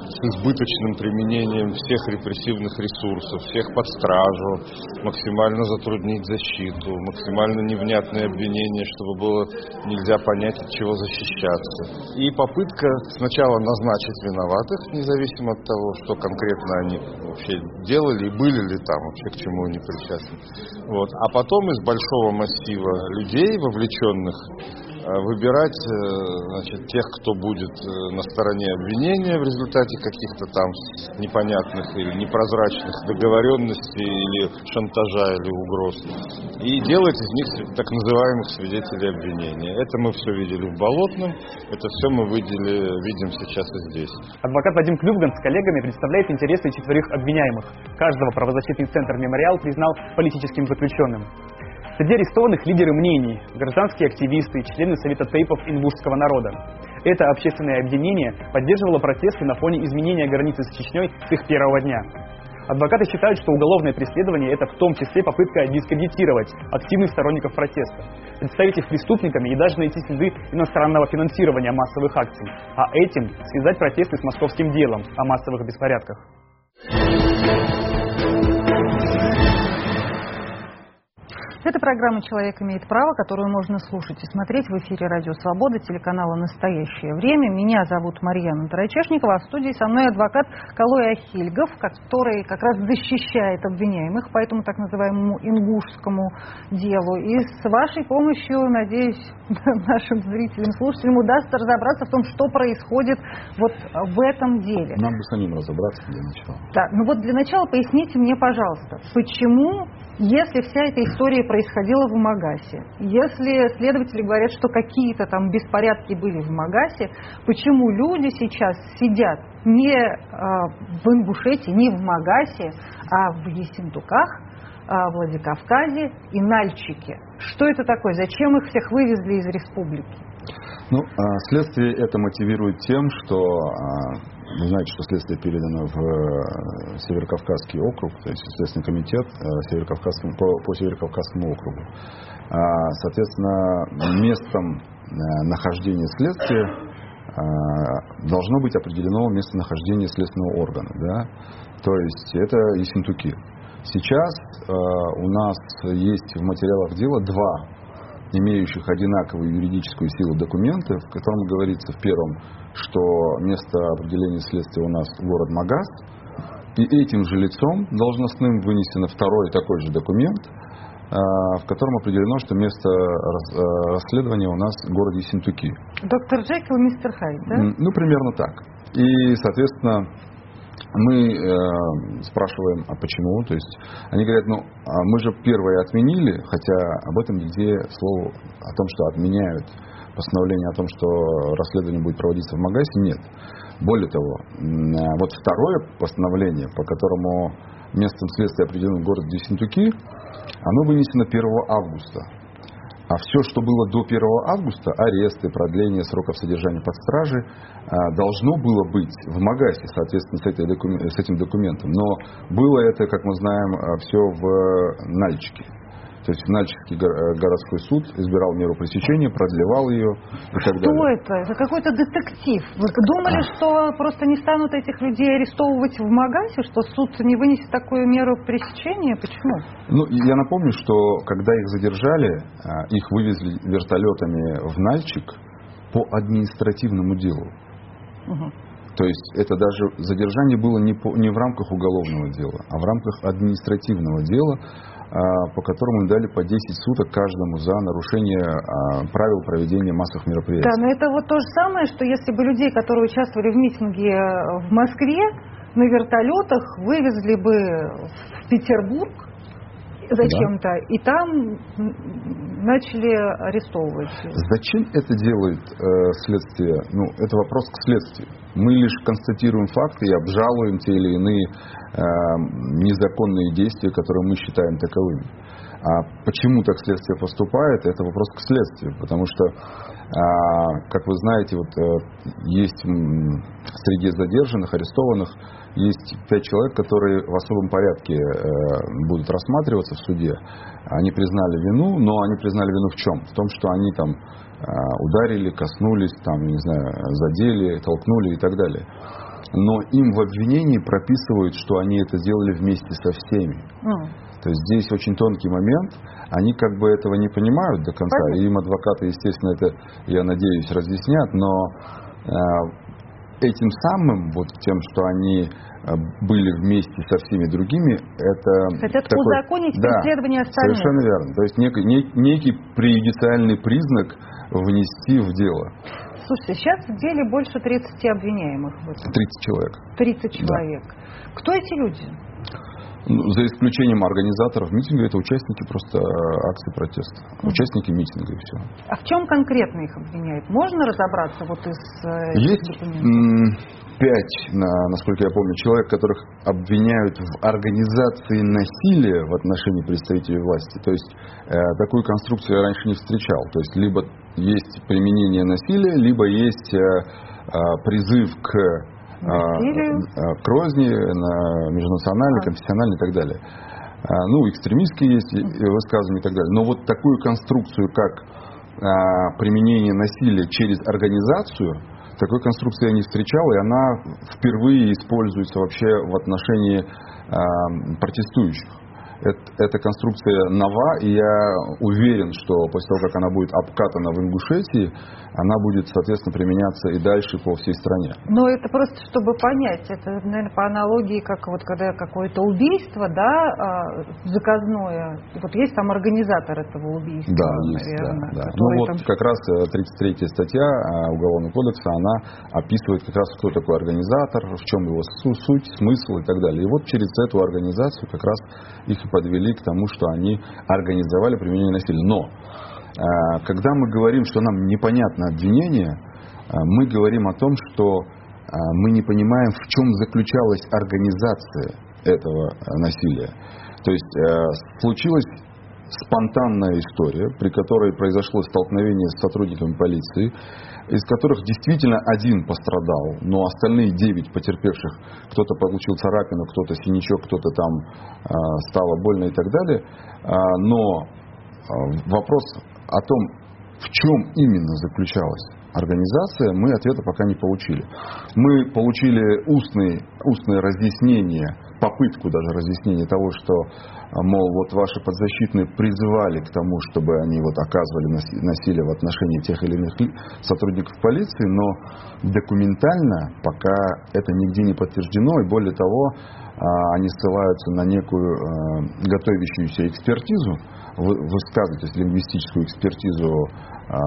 с избыточным применением всех репрессивных ресурсов, всех под стражу, максимально затруднить защиту, максимально невнятные обвинения, чтобы было нельзя понять, от чего защищаться. И попытка сначала назначить виноватых, независимо от того, что конкретно они вообще делали и были ли там, вообще к чему они причастны. Вот. А потом из большого массива людей, вовлеченных выбирать э, значит, тех, кто будет э, на стороне обвинения в результате каких-то там непонятных или непрозрачных договоренностей или шантажа или угроз. И делать из них так называемых свидетелей обвинения. Это мы все видели в Болотном, это все мы видели, видим сейчас и здесь. Адвокат Вадим Клювган с коллегами представляет интересы четверых обвиняемых. Каждого правозащитный центр «Мемориал» признал политическим заключенным. Среди арестованных лидеры мнений, гражданские активисты, члены Совета тейпов ингушского народа. Это общественное объединение поддерживало протесты на фоне изменения границы с Чечней с их первого дня. Адвокаты считают, что уголовное преследование – это в том числе попытка дискредитировать активных сторонников протеста, представить их преступниками и даже найти следы иностранного финансирования массовых акций, а этим связать протесты с московским делом о массовых беспорядках. Это программа «Человек имеет право», которую можно слушать и смотреть в эфире «Радио Свобода» телеканала «Настоящее время». Меня зовут Марьяна Тарачешникова, а в студии со мной адвокат Калой Ахильгов, который как раз защищает обвиняемых по этому так называемому ингушскому делу. И с вашей помощью, надеюсь, нашим зрителям, слушателям удастся разобраться в том, что происходит вот в этом деле. Нам бы самим разобраться для начала. Да, ну вот для начала поясните мне, пожалуйста, почему если вся эта история происходила в Магасе, если следователи говорят, что какие-то там беспорядки были в Магасе, почему люди сейчас сидят не э, в Ингушетии, не в Магасе, а в Ессентуках, а, Владикавказе и Нальчике? Что это такое? Зачем их всех вывезли из республики? Ну, а, следствие это мотивирует тем, что а, вы знаете, что следствие передано в э, Северокавказский округ, то есть Следственный комитет э, Северокавказскому, по, по Северокавказскому округу. А, соответственно, местом э, нахождения следствия должно быть определено местонахождение следственного органа. Да? То есть это Ессентуки. Сейчас у нас есть в материалах дела два имеющих одинаковую юридическую силу документа, в котором говорится в первом, что место определения следствия у нас город Магаз, и этим же лицом должностным вынесено второй такой же документ, а, в котором определено, что место а, расследования у нас в городе Синтуки. Доктор Джекил, мистер Хайд, да? Ну, примерно так. И, соответственно, мы э, спрашиваем, а почему? То есть они говорят, ну, а мы же первое отменили, хотя об этом нигде слово о том, что отменяют постановление о том, что расследование будет проводиться в Магасе, нет. Более того, э, вот второе постановление, по которому местом следствия определен город Десентуки, оно вынесено 1 августа а все, что было до 1 августа, аресты, продление сроков содержания под стражей, а, должно было быть в Магасе, соответственно, с, этой с этим документом. Но было это, как мы знаем, а, все в Нальчике. То есть Нальчикский э, городской суд избирал меру пресечения, продлевал ее и так Что далее. это? Это какой-то детектив. Вы думали, что просто не станут этих людей арестовывать в Магасе, что суд не вынесет такую меру пресечения? Почему? Ну, я напомню, что когда их задержали, а, их вывезли вертолетами в Нальчик по административному делу. Угу. То есть это даже задержание было не, по, не в рамках уголовного дела, а в рамках административного дела, а, по которому дали по 10 суток каждому за нарушение а, правил проведения массовых мероприятий. Да, но это вот то же самое, что если бы людей, которые участвовали в митинге в Москве, на вертолетах вывезли бы в Петербург зачем-то, да. и там начали арестовывать. Зачем это делает э, следствие? Ну, это вопрос к следствию. Мы лишь констатируем факты и обжалуем те или иные э, незаконные действия, которые мы считаем таковыми. А почему так следствие поступает, это вопрос к следствию, потому что, а, как вы знаете, вот э, есть среди задержанных, арестованных, есть пять человек, которые в особом порядке э, будут рассматриваться в суде. Они признали вину, но они признали вину в чем? В том, что они там э, ударили, коснулись, там, не знаю, задели, толкнули и так далее но им в обвинении прописывают, что они это сделали вместе со всеми. Mm. То есть здесь очень тонкий момент. Они как бы этого не понимают до конца. И им адвокаты, естественно, это, я надеюсь, разъяснят. Но э, этим самым, вот тем, что они э, были вместе со всеми другими, это... Хотят такой, узаконить да, преследование остальных. Совершенно верно. То есть некий, некий преюдициальный признак внести в дело. Слушайте, сейчас в деле больше 30 обвиняемых. 30 человек. 30 человек. Да. Кто эти люди? Ну, за исключением организаторов митинга, это участники просто э, акции протеста. Участники митинга и все. А в чем конкретно их обвиняют? Можно разобраться вот из э, Есть пять, насколько я помню, человек, которых обвиняют в организации насилия в отношении представителей власти. То есть э, такую конструкцию я раньше не встречал. То есть либо есть применение насилия, либо есть э, э, призыв к а, а, к розни, на межнациональной, конфессиональной и так далее. Ну, экстремистские есть высказывания и так далее. Но вот такую конструкцию, как применение насилия через организацию, такой конструкции я не встречал, и она впервые используется вообще в отношении протестующих. Это, эта конструкция нова, и я уверен, что после того, как она будет обкатана в Ингушетии, она будет, соответственно, применяться и дальше по всей стране. Но это просто, чтобы понять, это, наверное, по аналогии, как вот когда какое-то убийство, да, а, заказное, вот есть там организатор этого убийства, да, есть, наверное. Да, да. Ну вот там... как раз 33-я э, статья а, Уголовного кодекса, она описывает как раз, кто такой организатор, в чем его суть, смысл и так далее. И вот через эту организацию как раз их подвели к тому, что они организовали применение насилия. Но а, когда мы говорим, что нам непонятно обвинение, а, мы говорим о том, что а, мы не понимаем, в чем заключалась организация этого насилия. То есть случилась спонтанная история, при которой произошло столкновение с сотрудниками полиции, из которых действительно один пострадал, но остальные девять потерпевших, кто-то получил царапину, кто-то синячок, кто-то там э, стало больно и так далее. Э, но э, вопрос о том, в чем именно заключалась организация, мы ответа пока не получили. Мы получили устные, устное разъяснение, попытку даже разъяснения того, что, мол, вот ваши подзащитные призывали к тому, чтобы они вот оказывали насилие в отношении тех или иных сотрудников полиции, но документально пока это нигде не подтверждено, и более того, а, они ссылаются на некую а, готовящуюся экспертизу, высказывать лингвистическую экспертизу а,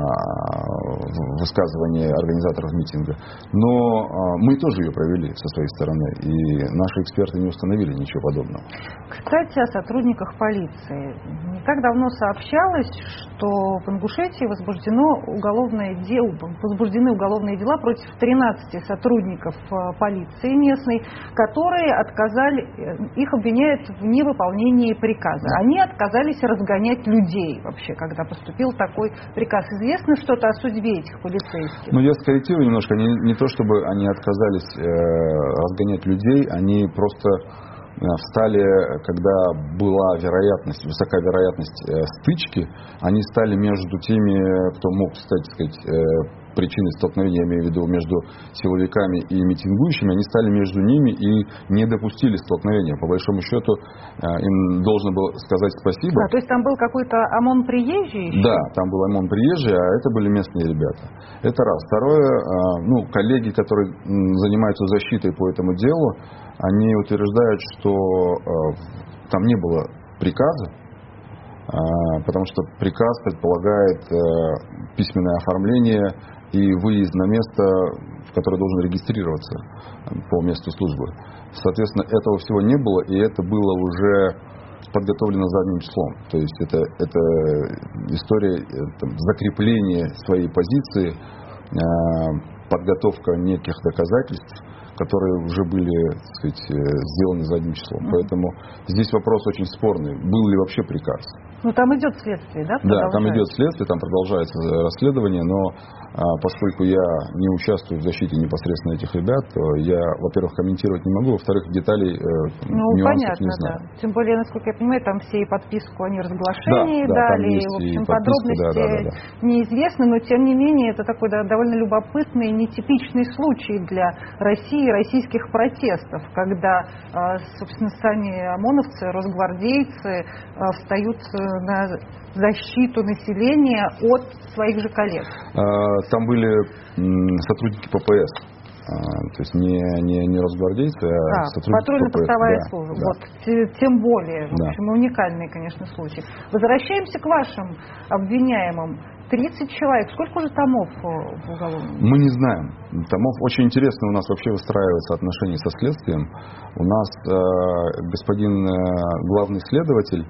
высказывания организаторов митинга. Но а, мы тоже ее провели со своей стороны, и наши эксперты не установили ничего подобного. Кстати, о сотрудниках полиции. Не так давно сообщалось, что в Ингушетии возбуждено уголовное дело, возбуждены уголовные дела против 13 сотрудников а, полиции местной, которые отказали, э, их обвиняют в невыполнении приказа. Они отказались разгонять людей вообще, когда поступил такой приказ известно что-то о судьбе этих полицейских? Ну, я скорректирую немножко. Не, не то, чтобы они отказались э, разгонять людей, они просто э, встали, когда была вероятность, высокая вероятность э, стычки, они стали между теми, кто мог, кстати сказать, э, причиной столкновения, я имею в виду между силовиками и митингующими, они стали между ними и не допустили столкновения. По большому счету им должно было сказать спасибо. Да, то есть там был какой-то ОМОН приезжий? Еще? Да, там был ОМОН приезжий, а это были местные ребята. Это раз. Второе, ну, коллеги, которые занимаются защитой по этому делу, они утверждают, что там не было приказа, потому что приказ предполагает письменное оформление и выезд на место, в которое должен регистрироваться по месту службы. Соответственно, этого всего не было, и это было уже подготовлено задним числом. То есть это, это история там, закрепления своей позиции, подготовка неких доказательств, которые уже были так сказать, сделаны задним числом. Поэтому здесь вопрос очень спорный. Был ли вообще приказ? Ну, там идет следствие, да? Да, там идет следствие, там продолжается расследование, но поскольку я не участвую в защите непосредственно этих ребят, то я, во-первых, комментировать не могу, во-вторых, деталей, э, ну, нюансов понятно, не знаю. Да. Тем более, насколько я понимаю, там все и подписку о неразглашении да, да, дали, есть в общем, и подробности да, да, да, неизвестны, но тем не менее это такой да, довольно любопытный, нетипичный случай для России и российских протестов, когда, а, собственно, сами ОМОНовцы, росгвардейцы а, встают э, на защиту населения от своих же коллег. А, там были сотрудники ППС. То есть не, не, не росгвардейцы, а, а сотрудники патрульно-постовая ППС. служба. Да, вот, тем более, в Да. общем, уникальный, конечно, случай. Возвращаемся к вашим обвиняемым. 30 человек. Сколько уже томов э, в уголовном? Мы не знаем. Томов очень интересно у нас вообще выстраиваются отношения со следствием. У нас э, господин э, главный следователь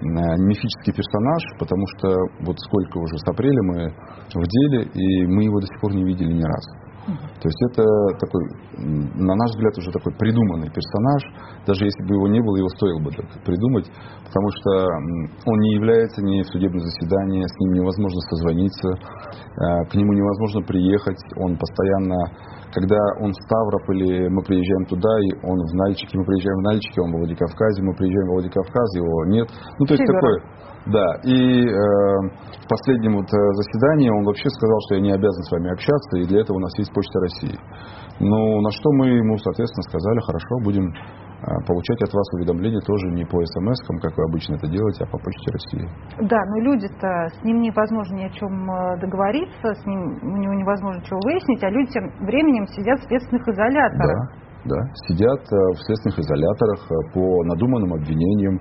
мифический персонаж, потому что вот сколько уже с апреля мы в деле, и мы его до сих пор не видели ни разу. То есть это такой, на наш взгляд, уже такой придуманный персонаж. Даже если бы его не было, его стоило бы так придумать, потому что он не является ни в судебном заседании, с ним невозможно созвониться, э, к нему невозможно приехать. Он постоянно, когда он в Ставрополе, мы приезжаем туда, и он в Нальчике, мы приезжаем в Нальчике, он в Владикавказе, мы приезжаем в Владикавказ, его нет. Ну, то есть Севера. такой да, и э, в последнем вот э, заседании он вообще сказал, что я не обязан с вами общаться, и для этого у нас есть Почта России. Ну, на что мы ему, соответственно, сказали, хорошо, будем э, получать от вас уведомления тоже не по смс как вы обычно это делаете, а по Почте России. Да, но люди-то, с ним невозможно ни о чем э, договориться, с ним у него невозможно чего выяснить, а люди тем временем сидят в следственных изоляторах. Да, да, сидят в следственных изоляторах по надуманным обвинениям,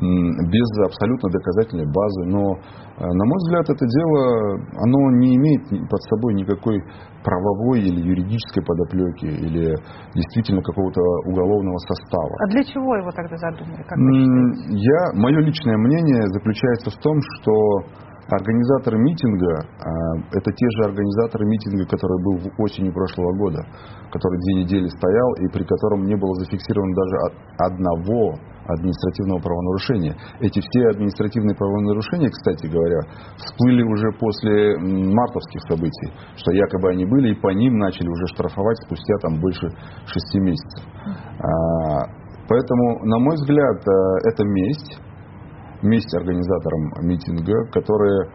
без абсолютно доказательной базы. Но, э, на мой взгляд, это дело, оно не имеет под собой никакой правовой или юридической подоплеки, или действительно какого-то уголовного состава. А для чего его тогда задумали? Как Я, мое личное мнение заключается в том, что организаторы митинга, а, это те же организаторы митинга, который был в осенью прошлого года, который две недели стоял и при котором не было зафиксировано даже одного административного правонарушения. Эти все административные правонарушения, кстати говоря, всплыли уже после мартовских событий, что якобы они были, и по ним начали уже штрафовать спустя там больше шести месяцев. А, Поэтому, на мой взгляд, э, это месть, месть организаторам митинга, которые э,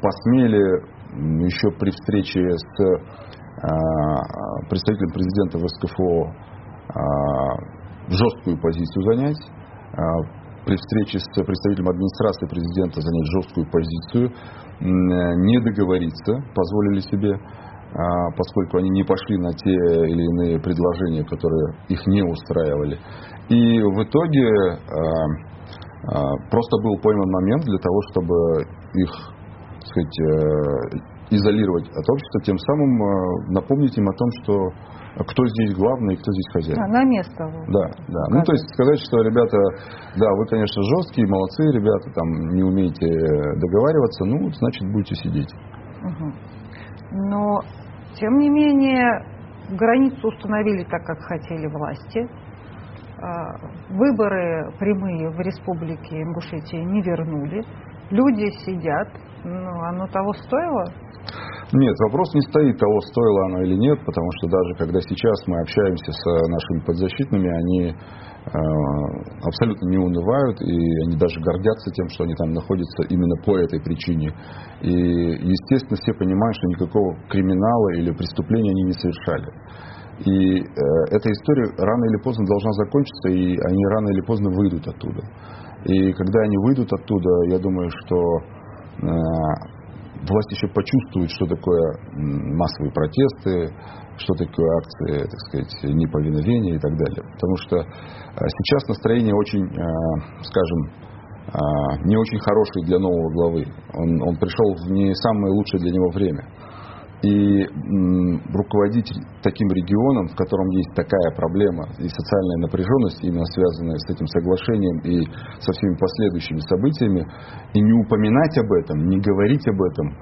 посмели еще при встрече с э, представителем президента в СКФО э, жесткую позицию занять, при встрече с представителем администрации президента занять жесткую позицию, не договориться, позволили себе, поскольку они не пошли на те или иные предложения, которые их не устраивали. И в итоге просто был пойман момент для того, чтобы их так сказать, э, изолировать от общества, тем самым э, напомнить им о том, что кто здесь главный и кто здесь хозяин. А, на место. Да, да. Ну, то есть сказать, что ребята, да, вы, конечно, жесткие, молодцы, ребята, там, не умеете договариваться, ну, значит, будете сидеть. Мгм. Но, тем не менее, границу установили так, как хотели власти. А, Выборы прямые в республике Ингушетия не вернули. Люди сидят. Ну, оно того стоило? Нет, вопрос не стоит того, стоило оно или нет, потому что даже когда сейчас мы общаемся с нашими подзащитными, они э, абсолютно не унывают, и они даже гордятся тем, что они там находятся именно по этой причине. И, естественно, все понимают, что никакого криминала или преступления они не совершали. И э, эта история рано или поздно должна закончиться, и они рано или поздно выйдут оттуда. И когда они выйдут оттуда, я думаю, что э, власть еще почувствует, что такое массовые протесты, что такое акции, так сказать, неповиновения и так далее. Потому что а, сейчас настроение очень, скажем, не очень хорошее для нового главы. Он, он пришел в не самое лучшее для него время. И руководить таким регионом, в котором есть такая проблема и социальная напряженность, именно связанная с этим соглашением и со всеми последующими событиями, и не упоминать об этом, не говорить об этом,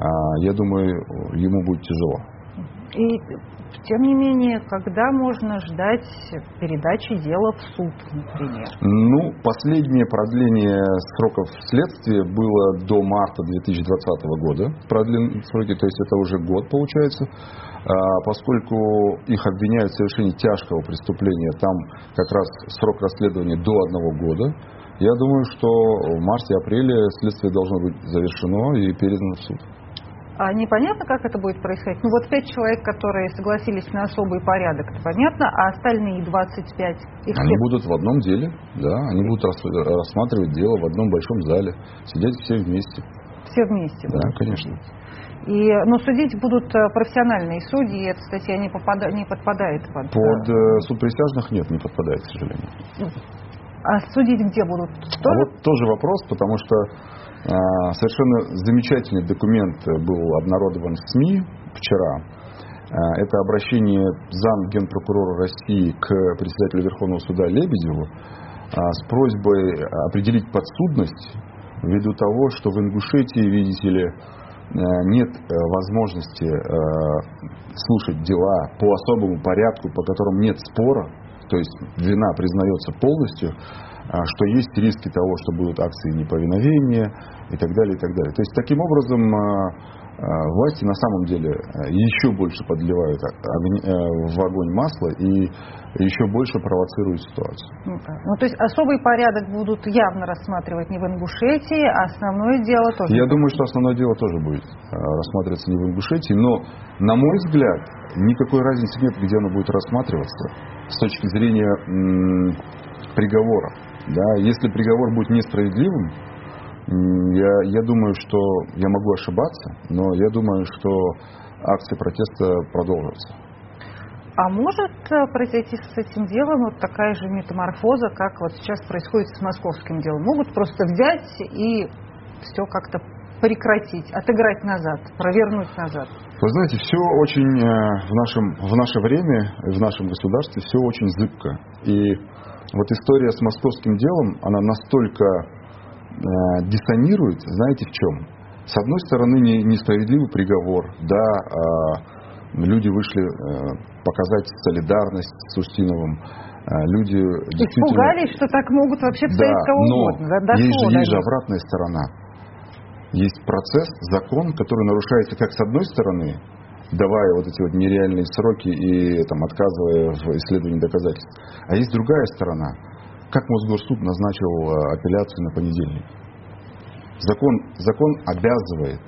а, я думаю, ему будет тяжело. И тем не менее, когда можно ждать передачи дела в суд, например? Ну, последнее продление сроков следствия было до марта 2020 года. Продленные сроки, то есть это уже год получается. А, поскольку их обвиняют в совершении тяжкого преступления, там как раз срок расследования до одного года. Я думаю, что в марте-апреле следствие должно быть завершено и передано в суд. А непонятно, как это будет происходить? Ну вот пять человек, которые согласились на особый порядок, это понятно, а остальные 25? Их они все... будут в одном деле, да, они будут рассматривать дело в одном большом зале, сидеть все вместе. Все вместе? Да, да конечно. И, но судить будут э, профессиональные судьи, эта статья не, попада, не подпадает под... Под э, суд присяжных нет, не подпадает, к сожалению. А судить где будут? Тоже? А вот тоже вопрос, потому что а, совершенно замечательный документ был обнародован в СМИ вчера. А, это обращение зам генпрокурора России к председателю Верховного суда Лебедеву а, с просьбой определить подсудность ввиду того, что в Ингушетии, видите ли, нет э, возможности э, слушать дела по особому порядку, по которым нет спора, то есть вина признается полностью, а, что есть риски того, что будут акции неповиновения и так далее, и так далее. То есть таким образом а, а, власти на самом деле еще больше подливают э, в огонь масло и еще больше провоцируют ситуацию. Ну, ну, то есть особый порядок будут явно рассматривать не в Ингушетии, а основное дело тоже. Я думаю, что основное дело тоже будет рассматриваться не в Ингушетии, но, на мой взгляд, никакой разницы нет, где оно будет рассматриваться с точки зрения приговора. Да, если приговор будет несправедливым, я, я думаю, что я могу ошибаться, но я думаю, что акции протеста продолжатся. А может э, произойти с этим делом вот такая же метаморфоза, как вот сейчас происходит с московским делом? Могут просто взять и все как-то прекратить, отыграть назад, провернуть назад? Вы знаете, все очень э, в, нашем, в наше время, в нашем государстве все очень зыбко. И вот история с московским делом, она настолько э, диссонирует, знаете в чем? С одной стороны, не, несправедливый приговор, да, э, люди вышли э, показать солидарность с Устиновым, э, люди действительно... Испугались, что так могут вообще вставить да, кого но угодно. Да, есть же, есть же обратная сторона. Есть процесс, закон, который нарушается как с одной стороны, давая вот эти вот нереальные сроки и там, отказывая в исследовании доказательств. А есть другая сторона. Как Мосгорсуд назначил э, апелляцию на понедельник? Закон, закон обязывает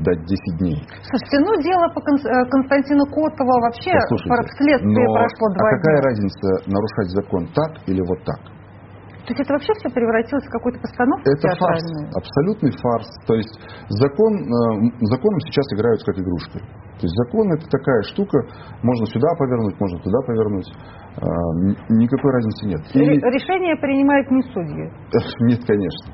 дать 10 дней. Слушайте, ну дело по э, Константину Котову вообще следствие прошло два а какая разница нарушать закон так или вот так? То есть это вообще все превратилось в какую-то постановку Это фарс, абсолютный фарс. То есть закон, э, законом сейчас играют как игрушкой. То есть закон это такая штука, можно сюда повернуть, можно туда повернуть. А, никакой разницы нет. И... Решение принимает не судьи? Нет, конечно.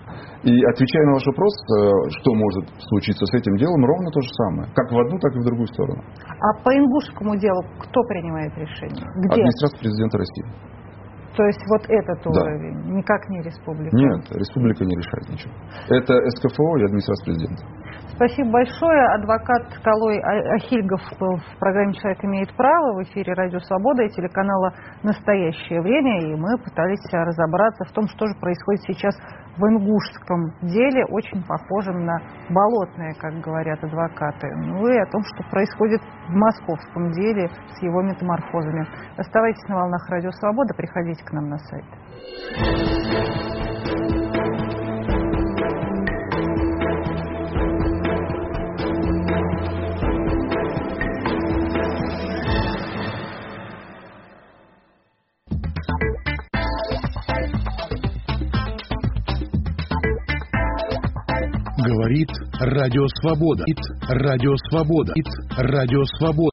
И отвечая на ваш вопрос, э, что может случиться с этим делом, ровно то же самое. Как в одну, так и в другую сторону. А по ингушскому делу кто принимает решение? Где? Администрация президента России. То есть вот этот Да. уровень, никак не республика. Нет, республика не решает ничего. Это СКФО и администрация президента. Спасибо большое. Адвокат Калой А- Ахильгов в программе «Человек имеет право» в эфире «Радио Свобода» и телеканала «Настоящее время». И мы пытались разобраться в том, что же происходит сейчас в ингушском деле, очень похожем на болотное, как говорят адвокаты. Ну и о том, что происходит в московском деле с его метаморфозами. Оставайтесь на волнах «Радио Свобода», приходите к нам на сайт. Говорит Радио Свобода. Радио Свобода. Радио Свобода.